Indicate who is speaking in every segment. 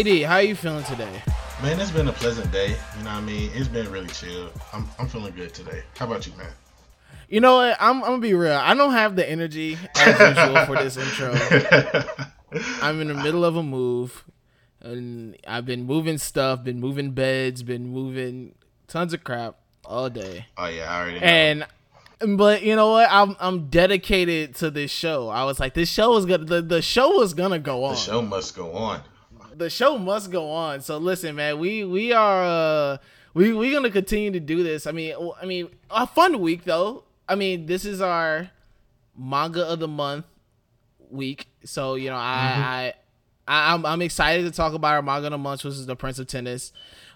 Speaker 1: AD, how are you feeling today?
Speaker 2: Man, it's been a pleasant day. You know what I mean? It's been really chill. I'm, I'm feeling good today. How about you, man?
Speaker 1: You know what? I'm, I'm gonna be real. I don't have the energy as usual for this intro. I'm in the middle of a move, and I've been moving stuff, been moving beds, been moving tons of crap all day.
Speaker 2: Oh yeah, I already know.
Speaker 1: And but you know what? I'm I'm dedicated to this show. I was like, this show is gonna the, the show is gonna go on.
Speaker 2: the show must go on.
Speaker 1: The show must go on. So listen, man, we we are uh we we gonna continue to do this. I mean, I mean, a fun week though. I mean, this is our manga of the month week. So you know, I I, I I'm I'm excited to talk about our manga of the month, which is the Prince of Tennis.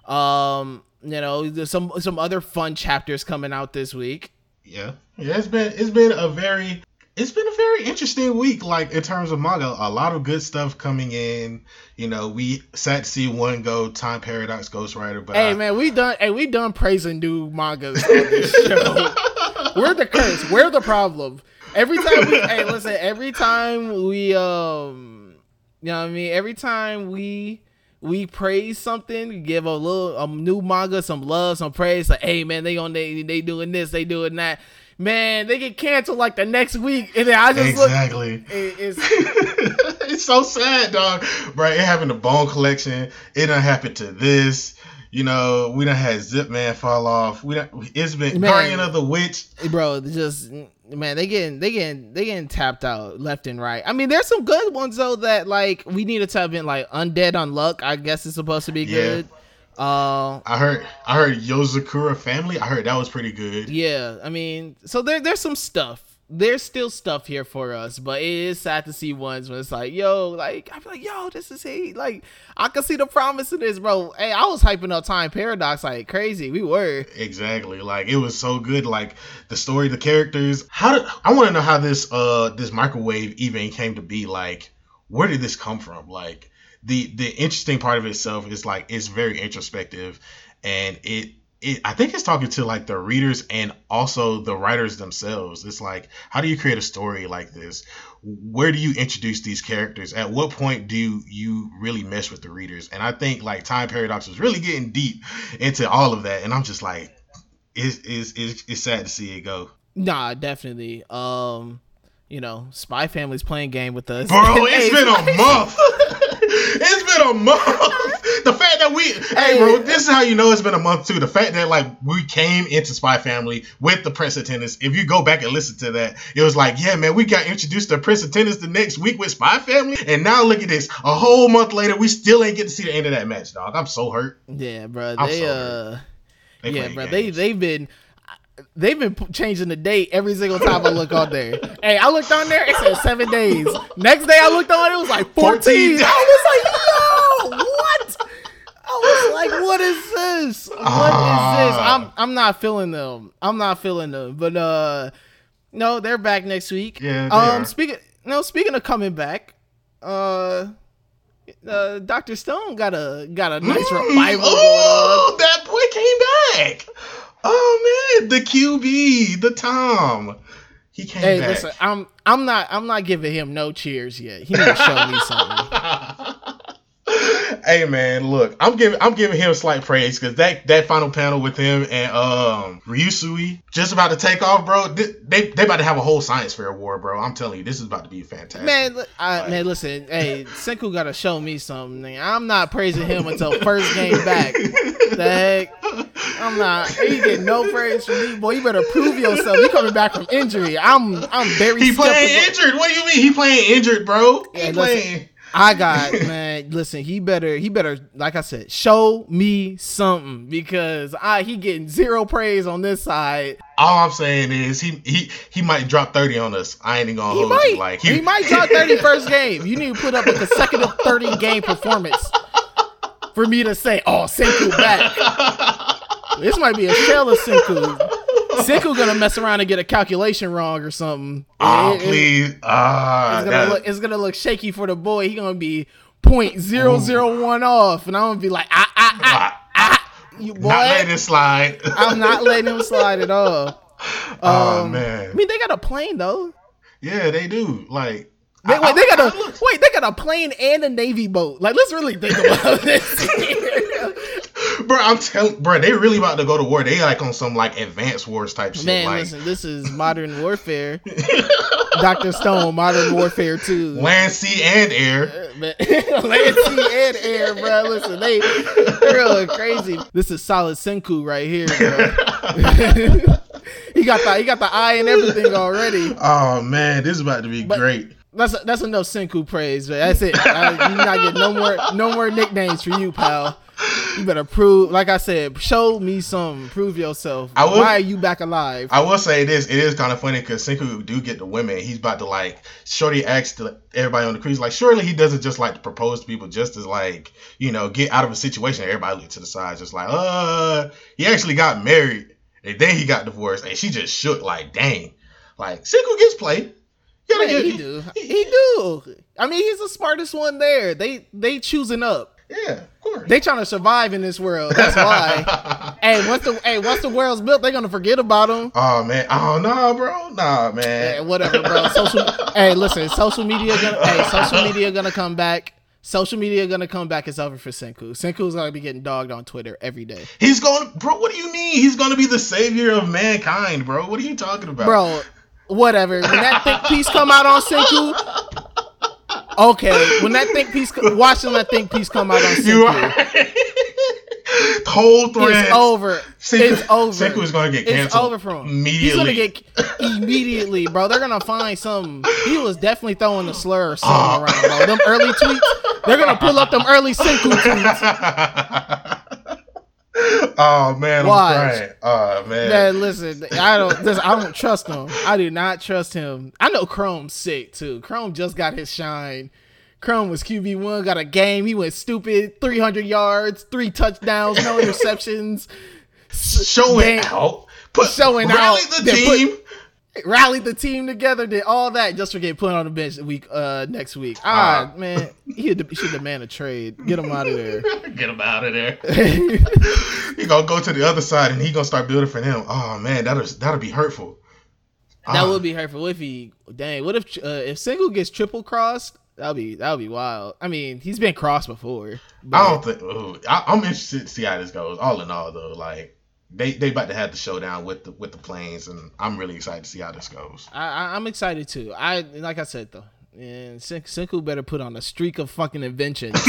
Speaker 1: Um, you know, there's some some other fun chapters coming out this week.
Speaker 2: Yeah, yeah. It's been it's been a very it's been a very interesting week. Like in terms of manga, a lot of good stuff coming in. You know, we sat to see one go Time Paradox Ghostwriter, but
Speaker 1: Hey
Speaker 2: I-
Speaker 1: man, we done hey we done praising new mangas on this show. We're the curse. We're the problem. Every time we hey listen, every time we um you know what I mean, every time we we praise something, give a little a new manga some love, some praise, like hey man, they on they they doing this, they doing that. Man, they get canceled like the next week, and then I just
Speaker 2: exactly.
Speaker 1: look. It, it's
Speaker 2: it's so sad, dog. Bro, it happened to Bone Collection. It done happened to this. You know, we done had Zip Man fall off. We done, it's been
Speaker 1: Man.
Speaker 2: Guardian of the Witch.
Speaker 1: bro just man they getting they getting they getting tapped out left and right i mean there's some good ones though that like we need to tap in like undead unluck i guess it's supposed to be
Speaker 2: Yeah.
Speaker 1: good uh
Speaker 2: I heard I heard Yozakura Family. I heard that was pretty good.
Speaker 1: yeah i mean so there there's some stuff there's still stuff here for us but it is sad to see ones when it's like yo like i'm like yo this is he. like i can see the promise in this bro hey i was hyping up time paradox like crazy we were
Speaker 2: Exactly. Like it was so good. Like the story, the characters. How did I want to know how this uh this microwave even came to be? Like where did this come from? Like the the interesting part of itself is like it's very introspective, and it it I think it's talking to like the readers and also the writers themselves. It's like how do you create a story like this? Where do you introduce these characters? At what point do you really mess with the readers? And I think like Time Paradox was really getting deep into all of that, and I'm just like, it's it's it's, it's sad to see it go.
Speaker 1: Nah, definitely. Um, you know, Spy Family's playing game with us.
Speaker 2: Bro, it's been a month. it's been a month. The fact that we, hey, bro, this is how you know it's been a month too. The fact that like we came into Spy Family with the Prince of Tennis. If you go back and listen to that, it was like, yeah, man, we got introduced to Prince of Tennis the next week with Spy Family, and now look at this. A whole month later, we still ain't get to see the end of that match, dog. I'm so hurt.
Speaker 1: Yeah, bro.
Speaker 2: I'm
Speaker 1: They
Speaker 2: so
Speaker 1: uh,
Speaker 2: They
Speaker 1: yeah, bro. They they've been. They've been changing the date every single time I look on there. Hey, I looked on there, it said seven days. Next day I looked on it, was like 14.
Speaker 2: 14.
Speaker 1: I was like, yo, what? I was like, what is this? What is this?
Speaker 2: Ah.
Speaker 1: I'm I'm not feeling them. I'm not feeling them. But uh no, they're back next week.
Speaker 2: Yeah,
Speaker 1: Um speaking no, speaking of coming back, uh uh, Doctor Stone got a got a nice
Speaker 2: Mm,
Speaker 1: revival.
Speaker 2: Oh, that boy came back. Oh man, the QB, the Tom. He came
Speaker 1: Hey,
Speaker 2: back.
Speaker 1: listen, I'm I'm not I'm not giving him no cheers yet. He need to show me something.
Speaker 2: hey man, look, I'm giving I'm giving him slight praise because that that final panel with him and um Ryusui just about to take off, bro. Th- They they about to have a whole science fair war, bro. I'm telling you, this is about to be fantastic.
Speaker 1: Man, I, man, listen, hey, Senku gotta show me something. I'm not praising him until first game back. The heck, I'm not. He get no praise from me, boy. You better prove yourself. You coming back from injury. I'm I'm very.
Speaker 2: he playing injured. What do you mean? He playing injured, bro.
Speaker 1: Yeah,
Speaker 2: he
Speaker 1: listen,
Speaker 2: playing.
Speaker 1: I got man. Listen, he better he better like I said, show me something because I he getting zero praise on this side.
Speaker 2: All I'm saying is he he he might drop 30 on us. I ain't even gonna
Speaker 1: He
Speaker 2: hold
Speaker 1: might
Speaker 2: you. Like
Speaker 1: he, might drop 30 first game. You need to put up a consecutive 30 game performance for me to say, oh, Senku back. This might be a shell of Senku. Senku gonna mess around and get a calculation wrong or something.
Speaker 2: Oh
Speaker 1: It- it-
Speaker 2: please. Ah,
Speaker 1: It's gonna look it's gonna look shaky for the boy. He gonna be point zero zero one off, and I'm gonna be like, ah ah ah ah, you boy.
Speaker 2: not letting it slide.
Speaker 1: I'm not letting him slide at all.
Speaker 2: oh
Speaker 1: Um,
Speaker 2: man.
Speaker 1: I mean, they got a plane though.
Speaker 2: Yeah, they do. Like
Speaker 1: They, wait,
Speaker 2: I-
Speaker 1: they got a wait. They got a plane and a navy boat. Like, let's really think about this.
Speaker 2: Bro, I'm telling, bro, they really about to go to war. They like on some like advanced wars type shit.
Speaker 1: Man,
Speaker 2: like,
Speaker 1: listen, this is modern warfare. Doctor Stone, Modern Warfare Two.
Speaker 2: land, sea, and air.
Speaker 1: Uh, man, Land, sea, and air, bro. Listen, they they're crazy. This is solid Senku right here, bro. he got the he got the eye and everything already.
Speaker 2: Oh man, this is about to be
Speaker 1: But-
Speaker 2: great.
Speaker 1: That's that's enough Senku praise, but that's it. I, you not get no more no more nicknames for you, pal. You better prove, like I said, show me some, prove yourself.
Speaker 2: Will-
Speaker 1: Why are you back alive?
Speaker 2: I will say this: it is kind of funny because Senku do get the women. He's about to like Shorty asked the- everybody on the cruise like, surely he doesn't just like to propose to people just as like you know get out of a situation. Everybody look to the side, just like, uh, he actually got married and then he got divorced, and she just shook like, dang, like Senku gets played.
Speaker 1: Man, he do. He do. I mean, he's the smartest one there. They they choosing up.
Speaker 2: Yeah, of course.
Speaker 1: They trying to survive in this world. That's why. hey, once the hey once the world's built, they're gonna forget about them.
Speaker 2: oh man, oh no, bro, nah, man.
Speaker 1: Hey, whatever, bro. Social. hey, listen. Social media. Gonna, hey, social media gonna come back. Social media gonna come back. It's over for Senku. Senku's gonna be getting dogged on Twitter every day,
Speaker 2: He's going, bro. What do you mean? He's gonna be the savior of mankind, bro. What are you talking about,
Speaker 1: bro. Whatever. When that think piece come out on Senku. Okay, when that think piece, watching that think piece come out on
Speaker 2: You whole thread.
Speaker 1: it's over.
Speaker 2: Senku,
Speaker 1: it's over.
Speaker 2: Senku is gonna get
Speaker 1: It's over for him.
Speaker 2: immediately.
Speaker 1: He's gonna get immediately, bro. They're gonna find some. He was definitely throwing the slur or something
Speaker 2: Oh.
Speaker 1: around, bro. Them early tweets. They're gonna pull up them early Senku tweets.
Speaker 2: oh man, crying. Oh man.
Speaker 1: Man, listen, I don't. This, I don't trust him. I do not trust him. I know Chrome's sick too. Chrome just got his shine. Chrome was QB one, got a game. He went stupid, three hundred yards, three touchdowns, no interceptions.
Speaker 2: showing
Speaker 1: Man,
Speaker 2: out. Put,
Speaker 1: showing
Speaker 2: rally
Speaker 1: out.
Speaker 2: the
Speaker 1: They put-
Speaker 2: team.
Speaker 1: Rallied the team together, did all that just to get put on the bench week uh next week. Ah,
Speaker 2: Ah.
Speaker 1: man, he had to, should demand a trade. Get him out of there.
Speaker 2: Get him out of there. He gonna go to the other side and he gonna start building for them. Oh man, that'll that'll be hurtful. Ah,
Speaker 1: would be hurtful if he. Dang, what if uh, if Single gets triple crossed? That'll be that'll be wild. I mean, he's been crossed before. but-
Speaker 2: I don't think. Ooh, I, I'm interested to see how this goes. All in all, though, like they they about to have the showdown with the with the planes, and I'm really excited to see how this goes.
Speaker 1: I, I'm excited too. I like I said though, and Senku better put on a streak of fucking inventions.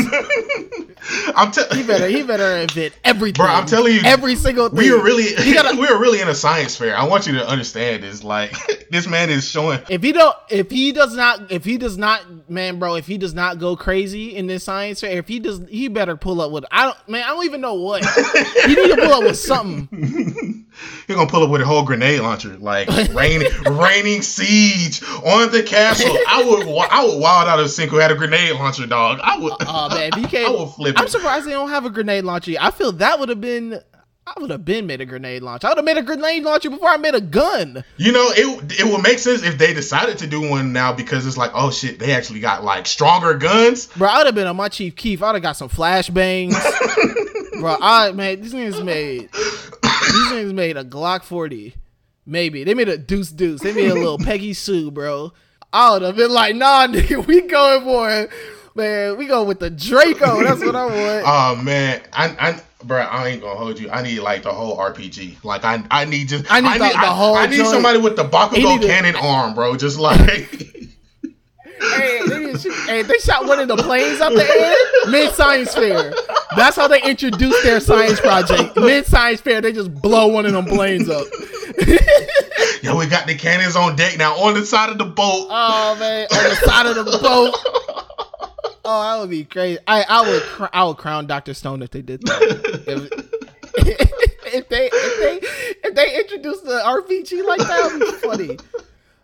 Speaker 2: I'm
Speaker 1: he better he better invent everything.
Speaker 2: Bro, I'm telling you,
Speaker 1: every single thing.
Speaker 2: We are really
Speaker 1: gotta-
Speaker 2: we are really in a science fair. I want you to understand this. Like this man is showing.
Speaker 1: If he don't, if he does not, if he does not, man, bro, if he does not go crazy in this science fair, if he does, he better pull up with. I don't, man, I don't even know what. he need to pull up with something.
Speaker 2: He's gonna pull up with a whole grenade launcher, like raining raining siege on the castle. I would I would wild out if Senku had a grenade launcher, dog. I would.
Speaker 1: Oh man, if he
Speaker 2: I
Speaker 1: can't,
Speaker 2: will flip
Speaker 1: I'm surprised they don't have a grenade launcher. I feel that would have been. I would have been made a grenade launcher. I would have made a grenade launcher before I made a gun.
Speaker 2: You know, it it would make sense if they decided to do one now because it's like, oh shit, they actually got like stronger guns.
Speaker 1: Bro, I would have been on my Chief Keef. I'd have got some flashbangs. bro, I man, these niggas made these niggas made a Glock 40. Maybe. They made a deuce deuce. They made a little Peggy Sue, bro. I would have been like, nah, nigga, we going for it. Man, we go with the Draco. That's what I want.
Speaker 2: Oh man, I, I, bro, I ain't gonna hold you. I need like the whole RPG. Like I, I need just,
Speaker 1: I need the-
Speaker 2: need,
Speaker 1: the whole
Speaker 2: I, need
Speaker 1: joint.
Speaker 2: somebody with the
Speaker 1: He
Speaker 2: Bakugo cannon arm, bro. Just like,
Speaker 1: hey, they, shoot- hey, they shot one of the planes up the air mid science fair. That's how they introduced their science project. Mid science fair, they just blow one of them planes up.
Speaker 2: yo, we got the cannons on deck now on the side of the boat.
Speaker 1: Oh man, on the side of the boat. Oh, that would be crazy. I I would cr- I would crown Doctor Stone if they did that. If, if they if they if they introduced the RPG like that, would be funny.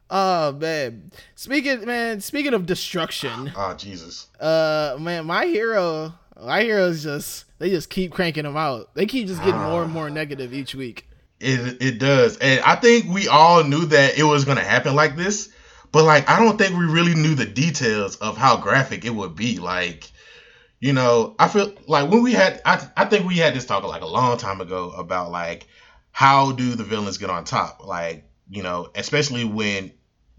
Speaker 1: Oh man, speaking man, speaking of destruction,
Speaker 2: Oh Jesus.
Speaker 1: uh man, my hero, my heroes just they just keep cranking them out. They keep just getting more and more negative each week.
Speaker 2: It it does, and I think we all knew that it was gonna happen like this, but like I don't think we really knew the details of how graphic it would be. Like, you know, I feel like when we had, I I think we had this talk like a long time ago about like how do the villains get on top, like you know, especially when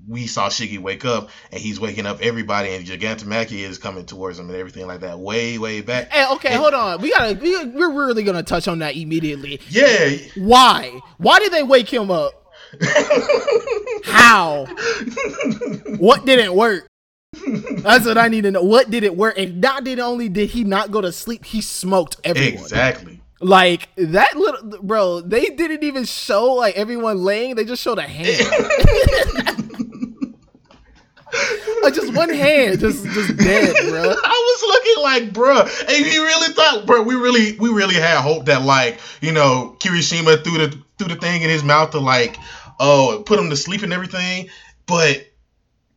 Speaker 2: we saw Shiggy wake up and he's waking up everybody and Gigantomachia is coming towards him and everything like that way way back.
Speaker 1: Hey, okay,
Speaker 2: And-
Speaker 1: hold on. We gotta. We, we're really gonna touch on that immediately.
Speaker 2: Yeah.
Speaker 1: Why? Why did they wake him up? How? What didn't work? That's what I need to know. What did it work? And not did only did he not go to sleep, he smoked everyone.
Speaker 2: exactly.
Speaker 1: Like that little bro, they didn't even show like everyone laying. They just showed a hand, like uh, just one hand, just just dead, bro.
Speaker 2: I was looking like, bro, and he really thought, bro, we really, we really had hope that like, you know, Kirishima threw the threw the thing in his mouth to like, oh, put him to sleep and everything, but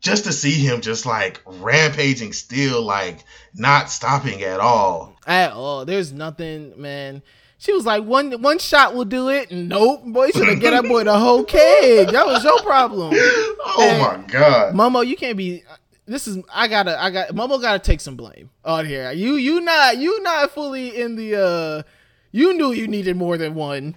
Speaker 2: just to see him just like rampaging, still like not stopping at all.
Speaker 1: At all, there's nothing, man. She was like, one one shot will do it. Nope, boy, should have get that boy the whole keg. That was your problem.
Speaker 2: Oh
Speaker 1: And-
Speaker 2: my god.
Speaker 1: Momo, you can't be. This is I gotta I got Momo gotta take some blame on here. You you not you not fully in the. uh You knew you needed more than one.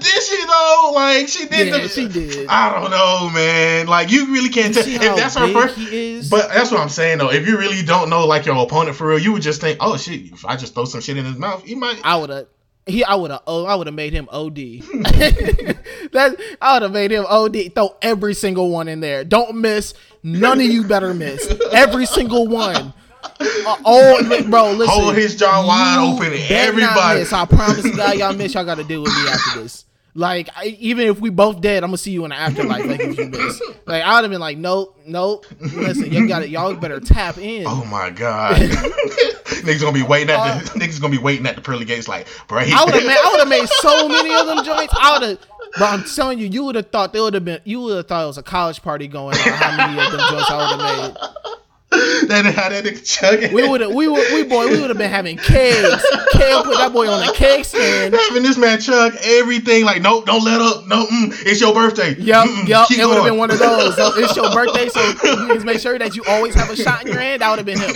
Speaker 2: Did she though? Like she did.
Speaker 1: Yeah,
Speaker 2: the,
Speaker 1: she did.
Speaker 2: I don't know, man. Like you really can't tell
Speaker 1: See
Speaker 2: if that's her first.
Speaker 1: he is.
Speaker 2: But that's what I'm saying though. If you really don't know like your opponent for real, you would just think, oh shit, if I just throw some shit in his mouth, he might.
Speaker 1: I would have. He, I would have. Oh, I would have made him OD. that I would have made him OD. Throw every single one in there. Don't miss. None of you better miss. Every single one. Uh, oh, bro, listen.
Speaker 2: Hold his jaw wide open, everybody.
Speaker 1: miss. I promise you, guys, y'all miss. Y'all got to deal with me after this. Like, I, even if we both dead, I'm gonna see you in the afterlife. Like, if you miss, like, I would have been like, nope, nope. Listen, you got it. Y'all better tap in.
Speaker 2: Oh my god. niggas gonna be waiting at the niggas gonna be waiting at the pearly gates like, bro.
Speaker 1: Uh, I would have made. I would have made so many of them joints. I would have. But I'm telling you, you would have thought they would have been. You would have thought it was a college party going on. How many of them joints I would have made?
Speaker 2: that how that nigga chugging.
Speaker 1: We would have. We would. We boy. We would have been having kegs. Kale put that boy on a keg stand.
Speaker 2: Having this man chug everything like, nope, don't let up. No, mm, it's your birthday.
Speaker 1: Yep,
Speaker 2: Mm-mm,
Speaker 1: yep. It would have been one of those. So it's your birthday, so please make sure that you always have a shot in your hand. That would have been him.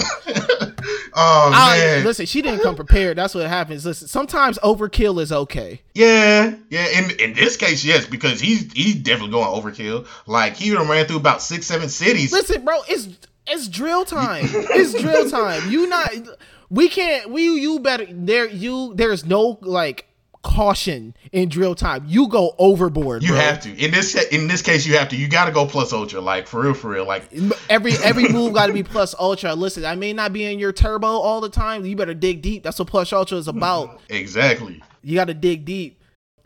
Speaker 2: Oh
Speaker 1: I,
Speaker 2: man.
Speaker 1: listen, she didn't come prepared. That's what happens. Listen, sometimes overkill is okay.
Speaker 2: Yeah, yeah. In in this case, yes, because he's he's definitely going overkill. Like he ran through about six, seven cities.
Speaker 1: Listen, bro, it's it's drill time. It's drill time. You not we can't we you better there you there's no like caution in drill time. You go overboard.
Speaker 2: You
Speaker 1: bro.
Speaker 2: have to. In this in this case, you have to. You got to go plus ultra. Like for real, for real. Like
Speaker 1: Every every move got to be plus ultra. Listen, I may not be in your turbo all the time. You better dig deep. That's what plus ultra is about.
Speaker 2: exactly.
Speaker 1: You got to dig deep.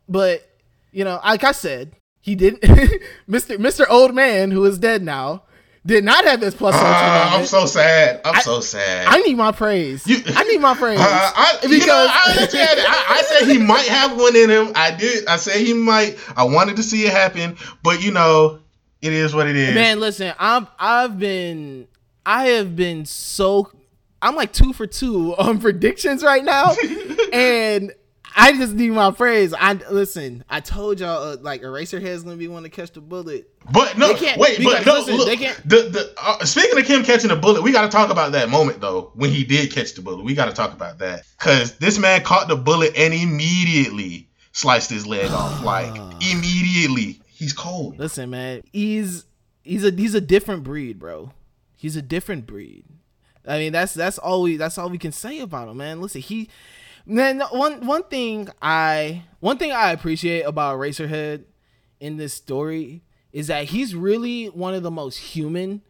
Speaker 1: But you know, like I said, he didn't. Mister Mister Old Man, who is dead now, did not have this plus ultra.
Speaker 2: Ah, I'm so sad. I'm
Speaker 1: I-
Speaker 2: so sad.
Speaker 1: I need my praise.
Speaker 2: You-
Speaker 1: I need my praise
Speaker 2: Uh, I,
Speaker 1: because
Speaker 2: you know, I. I, I said he might have one in him. I did. I said he might. I wanted to see it happen, but you know, it is what it is.
Speaker 1: man, listen, I'm I've been I have been so I'm like two for two on predictions right now, and I just need my praise. I listen. I told y'all uh, like Eraserhead's gonna be one to catch the bullet.
Speaker 2: But no,
Speaker 1: They can't-
Speaker 2: wait, but no,
Speaker 1: listen,
Speaker 2: look,
Speaker 1: they can't-
Speaker 2: the the uh, speaking of Kim catching the bullet, we got to talk about that moment though when he did catch the bullet. We got to talk about that because this man caught the bullet and immediately sliced his leg off, like immediately. He's cold.
Speaker 1: Listen, man, he's he's a he's a different breed, bro. He's a different breed. I mean, that's that's all we that's all we can say about him, man. Listen, he man one one thing I one thing I appreciate about Eraserhead in this story is that he's really one of the most human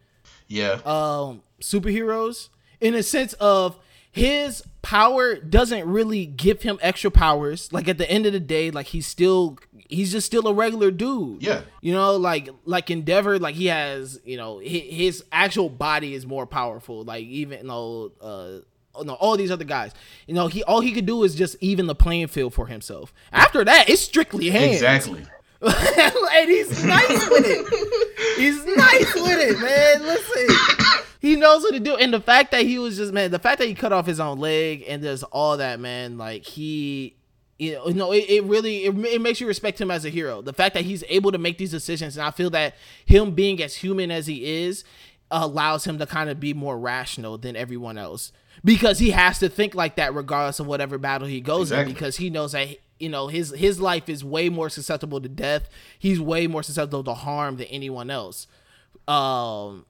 Speaker 2: Yeah,
Speaker 1: um superheroes in a sense of his power doesn't really give him extra powers. Like at the end of the day like he's still he's just still a regular dude.
Speaker 2: Yeah.
Speaker 1: you know like like endeavor like he has you know his, his actual body is more powerful. Like even though uh no, all these other guys, you know, he all he could do is just even the playing field for himself. After that, it's strictly hands.
Speaker 2: exactly.
Speaker 1: and he's nice with it. He's nice with it, man. Listen, he knows what to do, and the fact that he was just man, the fact that he cut off his own leg and does all that, man, like he. You know, no, it, it really it, it makes you respect him as a hero. The fact that he's able to make these decisions, and I feel that him being as human as he is allows him to kind of be more rational than everyone else because he has to think like that regardless of whatever battle he goes
Speaker 2: Exactly.
Speaker 1: in because he knows that you know his his life is way more susceptible to death he's way more susceptible to harm than anyone else Um,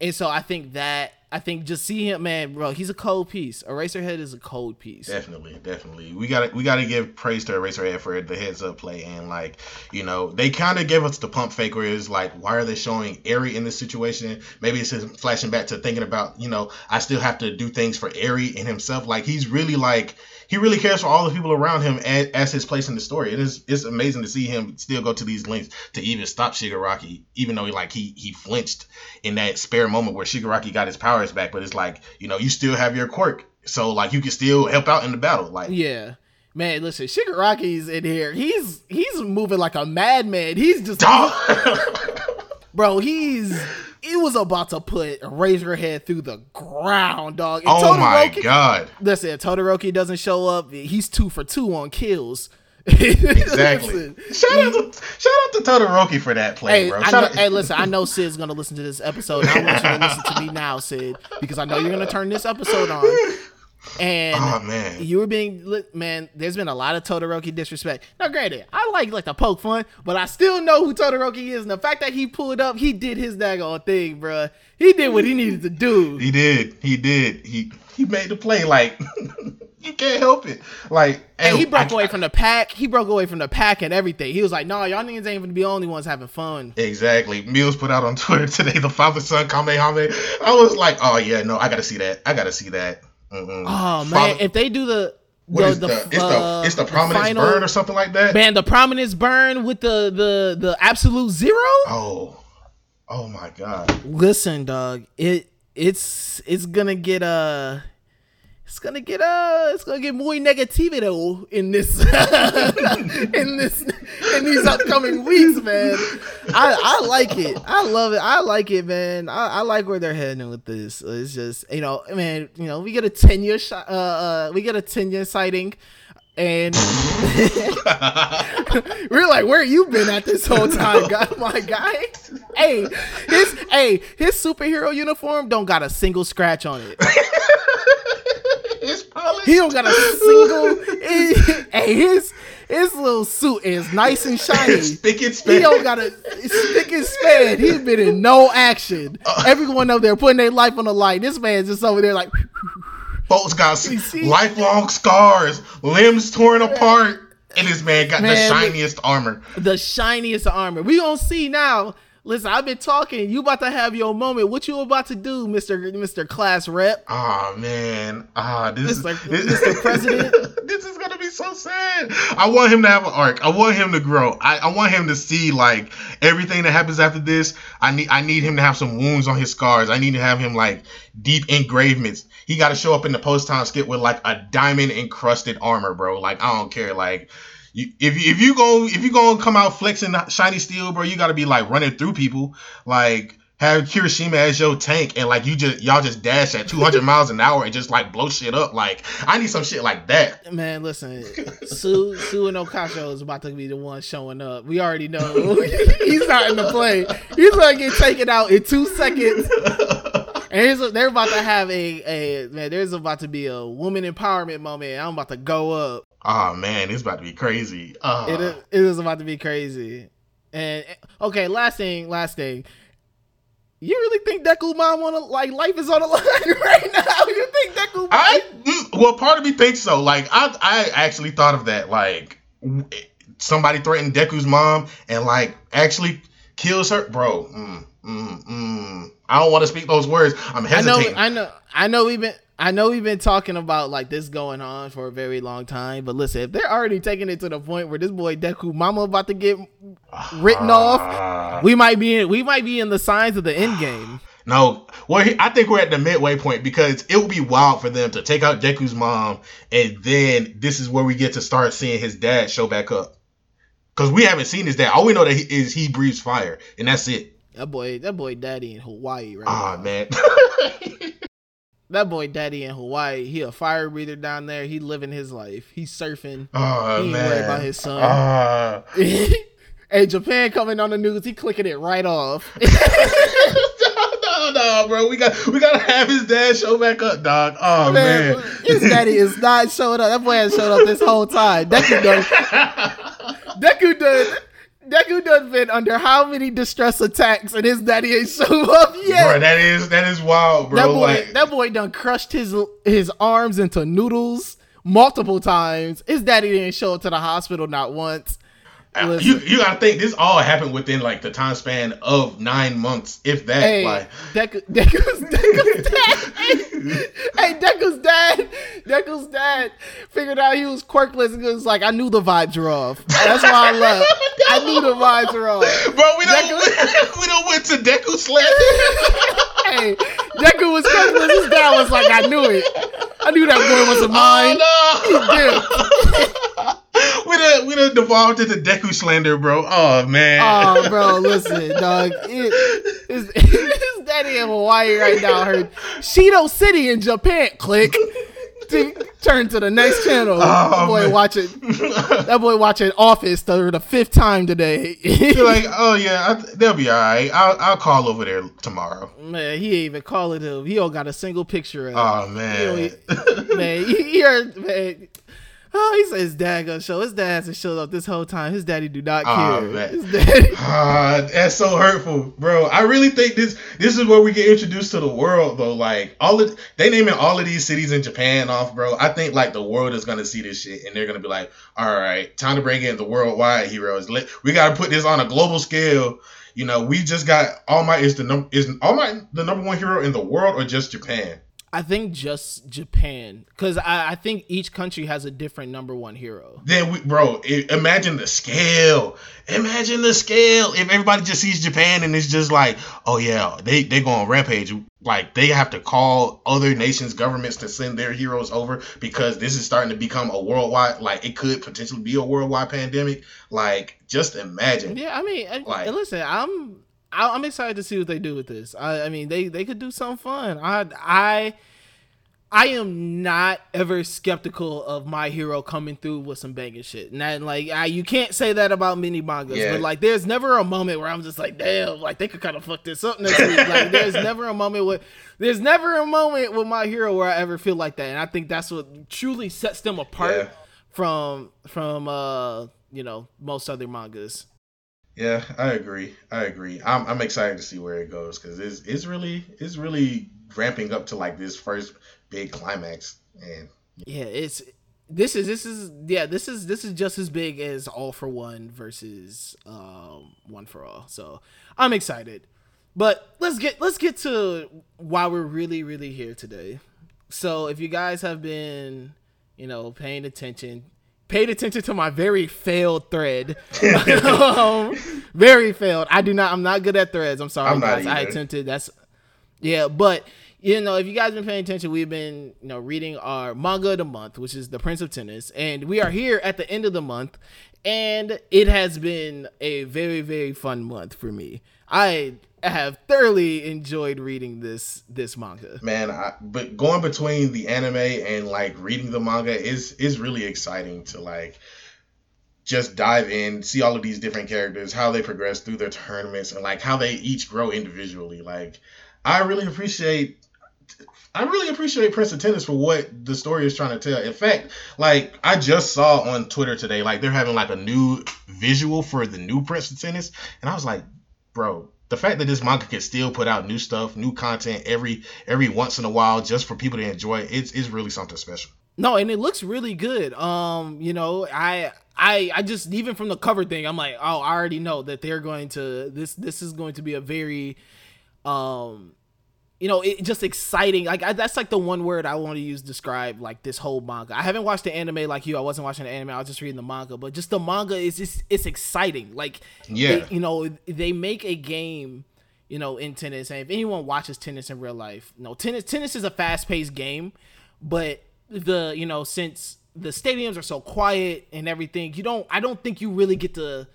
Speaker 1: and so I think that I think just see him, man, bro. He's a cold piece. Eraserhead is a cold piece.
Speaker 2: Definitely, definitely. We got to we got to give praise to Eraserhead for the heads up play and like you know they kind of gave us the pump fake where it's like why are they showing Eri in this situation? Maybe it's just flashing back to thinking about you know I still have to do things for Eri and himself. Like he's really like he really cares for all the people around him as, as, his place in the story. And It is it's amazing to see him still go to these lengths to even stop Shigaraki, even though he like he he flinched in that spare moment where Shigaraki got his powers back. But it's like you know you still have your quirk, so like you can still help out in the battle. Like
Speaker 1: yeah. Man, listen, Shigaraki's in here. He's he's moving like a madman. He's just Bro, he's he was about to put Eraserhead through the ground, dog.
Speaker 2: And oh Todoroki, my god!
Speaker 1: Listen, Todoroki doesn't show up. He's two for two on kills.
Speaker 2: exactly. shout out to shout out to Todoroki for that play,
Speaker 1: hey,
Speaker 2: bro.
Speaker 1: Know, hey, listen, I know Sid's gonna listen to this episode. I want you to listen to me now, Sid, because I know you're gonna turn this episode on. And
Speaker 2: oh, man.
Speaker 1: you were being man. There's been a lot of Todoroki disrespect. Now, granted, I like like the poke fun, but I still know who Todoroki is. And the fact that he pulled up, he did his daggone thing, bro. He did what he needed to do.
Speaker 2: He did. He did. He he made the play. Like you can't help it. Like
Speaker 1: and he broke I, away from the pack. He broke away from the pack and everything. He was like, "No, nah, y'all niggas ain't even be the only ones having fun."
Speaker 2: Exactly. Mills put out on Twitter today the father son Kamehameha. I was like, "Oh yeah, no, I gotta see that. I gotta see that."
Speaker 1: Mm-hmm. Oh man, if they do the
Speaker 2: what the, is the, the, it's the it's the prominence final, burn or something like that.
Speaker 1: Man, the prominence burn with the the the absolute zero.
Speaker 2: Oh, oh my god!
Speaker 1: Listen, dog, it it's it's gonna get uh it's gonna get uh it's gonna get more negativity in this in this in these upcoming weeks, man. I I like it. I love it. I like it, man. I, I like where they're heading with this. It's just you know, man. You know, we get a Tenya shot. Uh, uh, we get a Tenya sighting. And we're like, where you been at this whole time, guy, my guy? Hey, his hey, his superhero uniform don't got a single scratch on it. He don't got a single. hey, his his little suit is nice and shiny.
Speaker 2: spick and span.
Speaker 1: He don't got a spick and span. He's been in no action. Uh, Everyone up there putting their life on the line. This man's just over there like.
Speaker 2: Folks got lifelong scars, limbs torn apart, and this man got man, the shiniest armor.
Speaker 1: The shiniest armor. We gonna see now Listen, I've been talking. You about to have your moment. What you about to do, Mister Mister Class Rep?
Speaker 2: Oh man, ah, this
Speaker 1: Mr. is Mr. President.
Speaker 2: this is gonna so sad. I want him to have an arc. I want him to grow. I, I want him to see like everything that happens after this. I need I need him to have some wounds on his scars. I need to have him like deep engravements. He got to show up in the post time skit with like a diamond encrusted armor, bro. Like I don't care. Like you, if you, if you go if you gonna come out flexing shiny steel, bro, you gotta be like running through people, like have Kirishima as your tank, and like you just y'all just dash at 200 miles an hour and just like blow shit up. Like I need some shit like that.
Speaker 1: Man, listen, Sue Sue and Ochaco is about to be the one showing up. We already know he's not in the play. He's gonna get taken out in two seconds. And they're about to have a, a man. There's about to be a woman empowerment moment. I'm about to go up.
Speaker 2: Oh man, it's about to be crazy. Uh.
Speaker 1: It, is, it is about to be crazy. And okay, last thing, last thing. You really think Deku mom wanna like life is on the line right now? You think Deku? Mom-
Speaker 2: I mm, well, part of me thinks so. Like I, I actually thought of that. Like somebody threatened Deku's mom and like actually kills her, bro. Mm, mm, mm. I don't want to speak those words. I'm hesitating.
Speaker 1: I know. I know. I know. We've been. I know we've been talking about like this going on for a very long time, but listen, if they're already taking it to the point where this boy Deku Mama about to get written off, we might be in we might be in the signs of the end game.
Speaker 2: No, well, I think we're at the midway point because it would be wild for them to take out Deku's mom, and then this is where we get to start seeing his dad show back up. Because we haven't seen his dad. All we know that he is he breathes fire, and that's it.
Speaker 1: That boy, that boy, daddy in Hawaii right
Speaker 2: Ah man.
Speaker 1: that boy, daddy in Hawaii. He a fire breather down there. He living his life. He's surfing.
Speaker 2: Oh
Speaker 1: he
Speaker 2: ain't man. worried
Speaker 1: about his son. Uh. hey, Japan coming on the news. He clicking it right off.
Speaker 2: no, no, bro. We got we gotta have his dad show back up, dog. Oh man, man.
Speaker 1: his daddy is not showing up. That boy has showed up this whole time. Deku done. Deku done Deku done been under how many distress attacks and his daddy ain't show up yet.
Speaker 2: Bro, that is that is wild, bro.
Speaker 1: that boy,
Speaker 2: like,
Speaker 1: that boy done crushed his his arms into noodles multiple times. His daddy didn't show up to the hospital not once. Uh, Listen.
Speaker 2: you you gotta think this all happened within like the time span of nine months, if that.
Speaker 1: Hey,
Speaker 2: like,
Speaker 1: Deku, Deku's, Deku's dad. Hey, hey, Deku's dad. Deku's dad figured out he was quirkless and was like, I knew the vibes were off. That's why I left. I knew the vibes were off.
Speaker 2: bro, we don't we don't went to Deku slander.
Speaker 1: Hey, Deku was quirkless. His dad was like, I knew it. I knew that boy wasn't mine.
Speaker 2: Oh no. we done we done devolved into Deku slander, bro. Oh man.
Speaker 1: Oh, bro, listen, dog. It, his, his daddy in Hawaii right now heard Shido City in Japan. Click. Turn to the next channel. Oh, that
Speaker 2: Oh,
Speaker 1: boy
Speaker 2: man.
Speaker 1: watching. That boy watching Office for the fifth time today.
Speaker 2: You're like, oh yeah, I, they'll be all right. I'll I'll call over there tomorrow.
Speaker 1: man, he ain't even calling him. He don't got a single picture of. Oh, him.
Speaker 2: Oh
Speaker 1: He
Speaker 2: man.
Speaker 1: don't- man, he, he heard, man. Oh, he said his dad gonna show. His dad hasn't showed up this whole time. His daddy do not
Speaker 2: Oh,
Speaker 1: care.
Speaker 2: man.
Speaker 1: His daddy.
Speaker 2: Ah, that's so hurtful, bro. I really think this this is where we get introduced to the world, though. Like all of they naming all of these cities in Japan off, bro. I think like the world is gonna see this shit and they're gonna be like, all right, time to bring in the worldwide heroes. We gotta put this on a global scale. You know, we just got All Might is the number is All Might the number one hero in the world or just Japan?
Speaker 1: I think just Japan, because I, I think each country has a different number one hero.
Speaker 2: Then we, bro, imagine the scale. Imagine the scale. If everybody just sees Japan and it's just like, oh yeah, they they go on rampage. Like they have to call other nations' governments to send their heroes over because this is starting to become a worldwide. Like it could potentially be a worldwide pandemic. Like just imagine.
Speaker 1: Yeah, I mean,
Speaker 2: Like-
Speaker 1: listen, I'm I- I'm excited to see what they do with this. I, I mean, they they could do something fun. I I I am not ever skeptical of my hero coming through with some banging shit. And that, like, I, you can't say that about mini mangas,
Speaker 2: Yeah.
Speaker 1: but like, there's never a moment where I'm just like, damn, like they could kind of fuck this up next week. Like, there's never a moment with, there's never a moment with my hero where I ever feel like that, and I think that's what truly sets them apart
Speaker 2: Yeah.
Speaker 1: from from uh you know most other mangas.
Speaker 2: Yeah, I agree. I agree. I'm I'm excited to see where it goes because it's it's really it's really ramping up to like this first big climax and
Speaker 1: Yeah, it's this is this is yeah this is this is just as big as All for One versus um One for All. So I'm excited, but let's get let's get to why we're really really here today. So if you guys have been you know paying attention. Paid attention to my very failed thread. um, very failed. I do not. I'm not good at threads. I'm sorry,
Speaker 2: I'm
Speaker 1: guys. I attempted. That's yeah, but you know, if you guys have been paying attention, we've been you know reading our manga of the month, which is The Prince of Tennis, and we are here at the end of the month, and it has been a very very fun month for me. I have thoroughly enjoyed reading this this manga.
Speaker 2: man I, but going between the anime and like reading the manga is is really exciting to like just dive in see all of these different characters how they progress through their tournaments and like how they each grow individually like i really appreciate I really appreciate Prince of Tennis for what the story is trying to tell. In fact, like I just saw on Twitter today, like they're having like a new visual for the new Prince of Tennis, and I was like, bro, the fact that this manga can still put out new stuff, new content every every once in a while just for people to enjoy, it's it's really something special.
Speaker 1: No, and it looks really good. Um, you know, I I I just even from the cover thing, I'm like, oh, I already know that they're going to this this is going to be a very um you know, it just exciting. Like I, that's like the one word I want to use to describe like this whole manga. I haven't watched the anime like you. I wasn't watching the anime. I was just reading the manga. But just the manga is just it's exciting. Like
Speaker 2: Yeah.
Speaker 1: they- you know, they make a game. You know, in tennis, and if anyone watches tennis in real life, no, tennis tennis is a fast paced game, but the you know since the stadiums are so quiet and everything, you don't. I don't think you really get to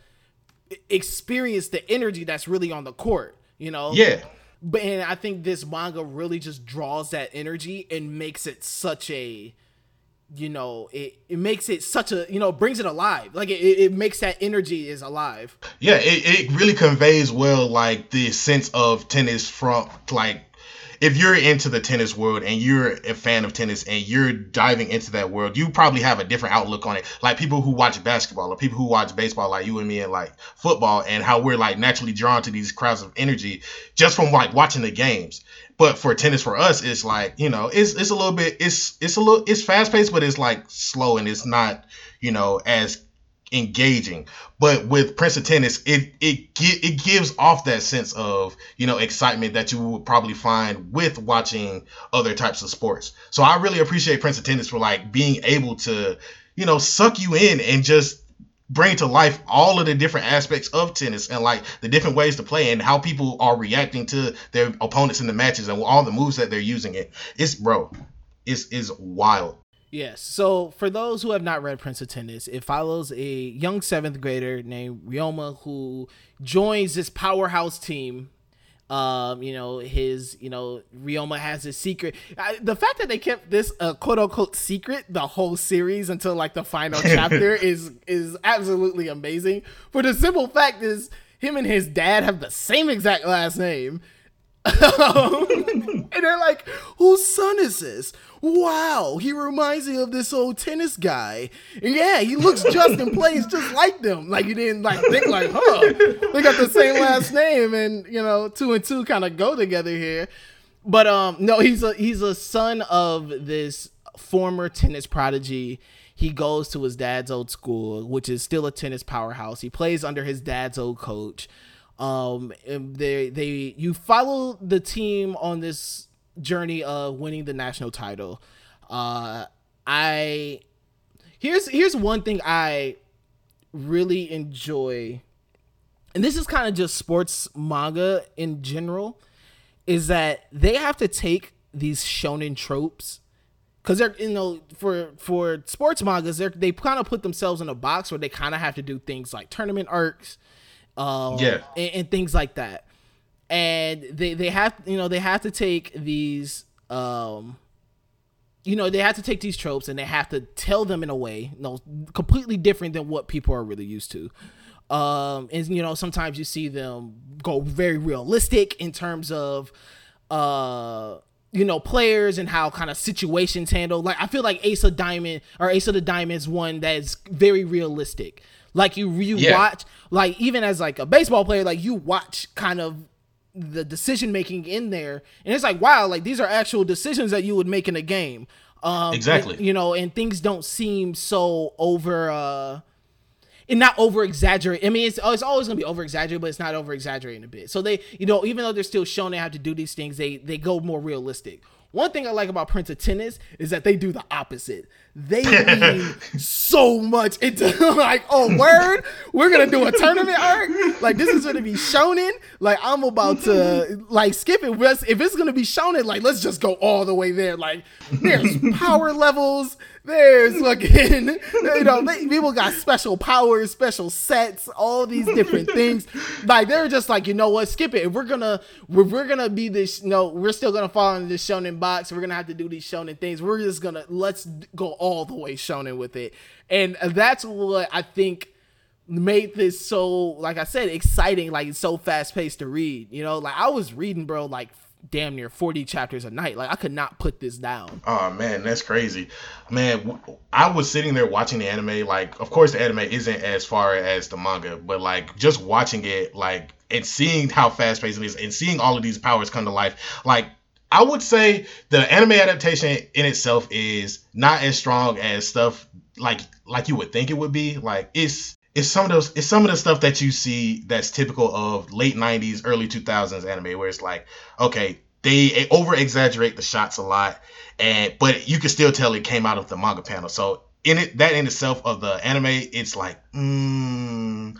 Speaker 1: experience the energy that's really on the court. You know,
Speaker 2: Yeah.
Speaker 1: But and I think this manga really just draws that energy and makes it such a you know, it, it makes it such a you know, brings it alive. Like it, it makes that energy is alive.
Speaker 2: Yeah, it, it really conveys well like the sense of tennis from like if you're into the tennis world and you're a fan of tennis and you're diving into that world, you probably have a different outlook on it. Like people who watch basketball or people who watch baseball, like you and me, and like football, and how we're like naturally drawn to these crowds of energy just from like watching the games. But for tennis, for us, it's like you know, it's it's a little bit, it's it's a little, it's fast paced, but it's like slow and it's not you know as engaging. But with Prince of Tennis, it it it gives off that sense of you know excitement that you would probably find with watching other types of sports. So I really appreciate Prince of Tennis for like being able to you know suck you in and just bring to life all of the different aspects of tennis and like the different ways to play and how people are reacting to their opponents in the matches and all the moves that they're using it. It's bro, it's is wild.
Speaker 1: Yes. So for those who have not read Prince of Tennis, it follows a young seventh grader named Ryoma who joins this powerhouse team. Um, you know, his, you know, Ryoma has a secret. I, the fact that they kept this uh, quote unquote secret the whole series until like the final chapter is is absolutely amazing. For the simple fact is, him and his dad have the same exact last name. and they're like, whose son is this? Wow, he reminds me of this old tennis guy. And yeah, he looks just and plays just like them. Like you didn't like think like, huh? They got the same last name, and you know, two and two kind of go together here. But um, no, he's a he's a son of this former tennis prodigy. He goes to his dad's old school, which is still a tennis powerhouse. He plays under his dad's old coach. Um, they they you follow the team on this journey of winning the national title. Uh, I here's here's one thing I really enjoy, and this is kind of just sports manga in general, is that they have to take these shonen tropes because they're you know for for sports mangas they they kind of put themselves in a box where they kind of have to do things like tournament arcs um, yeah, and, and, things like that. And they they have you know they have to take these um, you know they have to take these tropes and they have to tell them in a way you know completely different than what people are really used to. Um, and you know sometimes you see them go very realistic in terms of uh you know players and how kind of situations handle like i feel like ace of diamond or ace of the diamonds one that is very realistic like you you yeah. watch like even as like a baseball player, like you watch kind of the decision making in there, and it's like wow, like these are actual decisions that you would make in a game. Um,
Speaker 2: exactly.
Speaker 1: And, you know, and things don't seem so over. uh and not over exaggerate. I mean, it's, it's always gonna be over exaggerated, but it's not over exaggerating a bit. So they, you know, even though they're still showing they have to do these things, they they go more realistic. One thing I like about Prince of Tennis is that they do the opposite. They lean so much into like, oh word, we're gonna do a tournament arc. Like this is gonna be shonen. Like I'm about to like skip it. If it's gonna be shonen, like let's just go all the way there. Like there's power levels. There's fucking, you know, they, people got special powers, special sets, all these different things. Like they're just like, you know what, skip it. If we're gonna, we're, we're gonna be this, you know, we're still gonna fall into this shonen box. We're gonna have to do these shonen things. We're just gonna let's go all the way shonen with it, and that's what I think made this so, like I said, exciting. Like it's so fast paced to read. You know, like I was reading, bro, like damn near 40 chapters a night. Like I could not put this down.
Speaker 2: Oh man, that's crazy. Man, I was sitting there watching the anime like of course the anime isn't as far as the manga, but like just watching it like and seeing how fast paced it is and seeing all of these powers come to life like I would say the anime adaptation in itself is not as strong as stuff like like you would think it would be. Like it's it's some of those it's some of the stuff that you see that's typical of late 90s early 2000s anime where it's like okay they over exaggerate the shots a lot and but you can still tell it came out of the manga panel so in it that in itself of the anime it's like mm,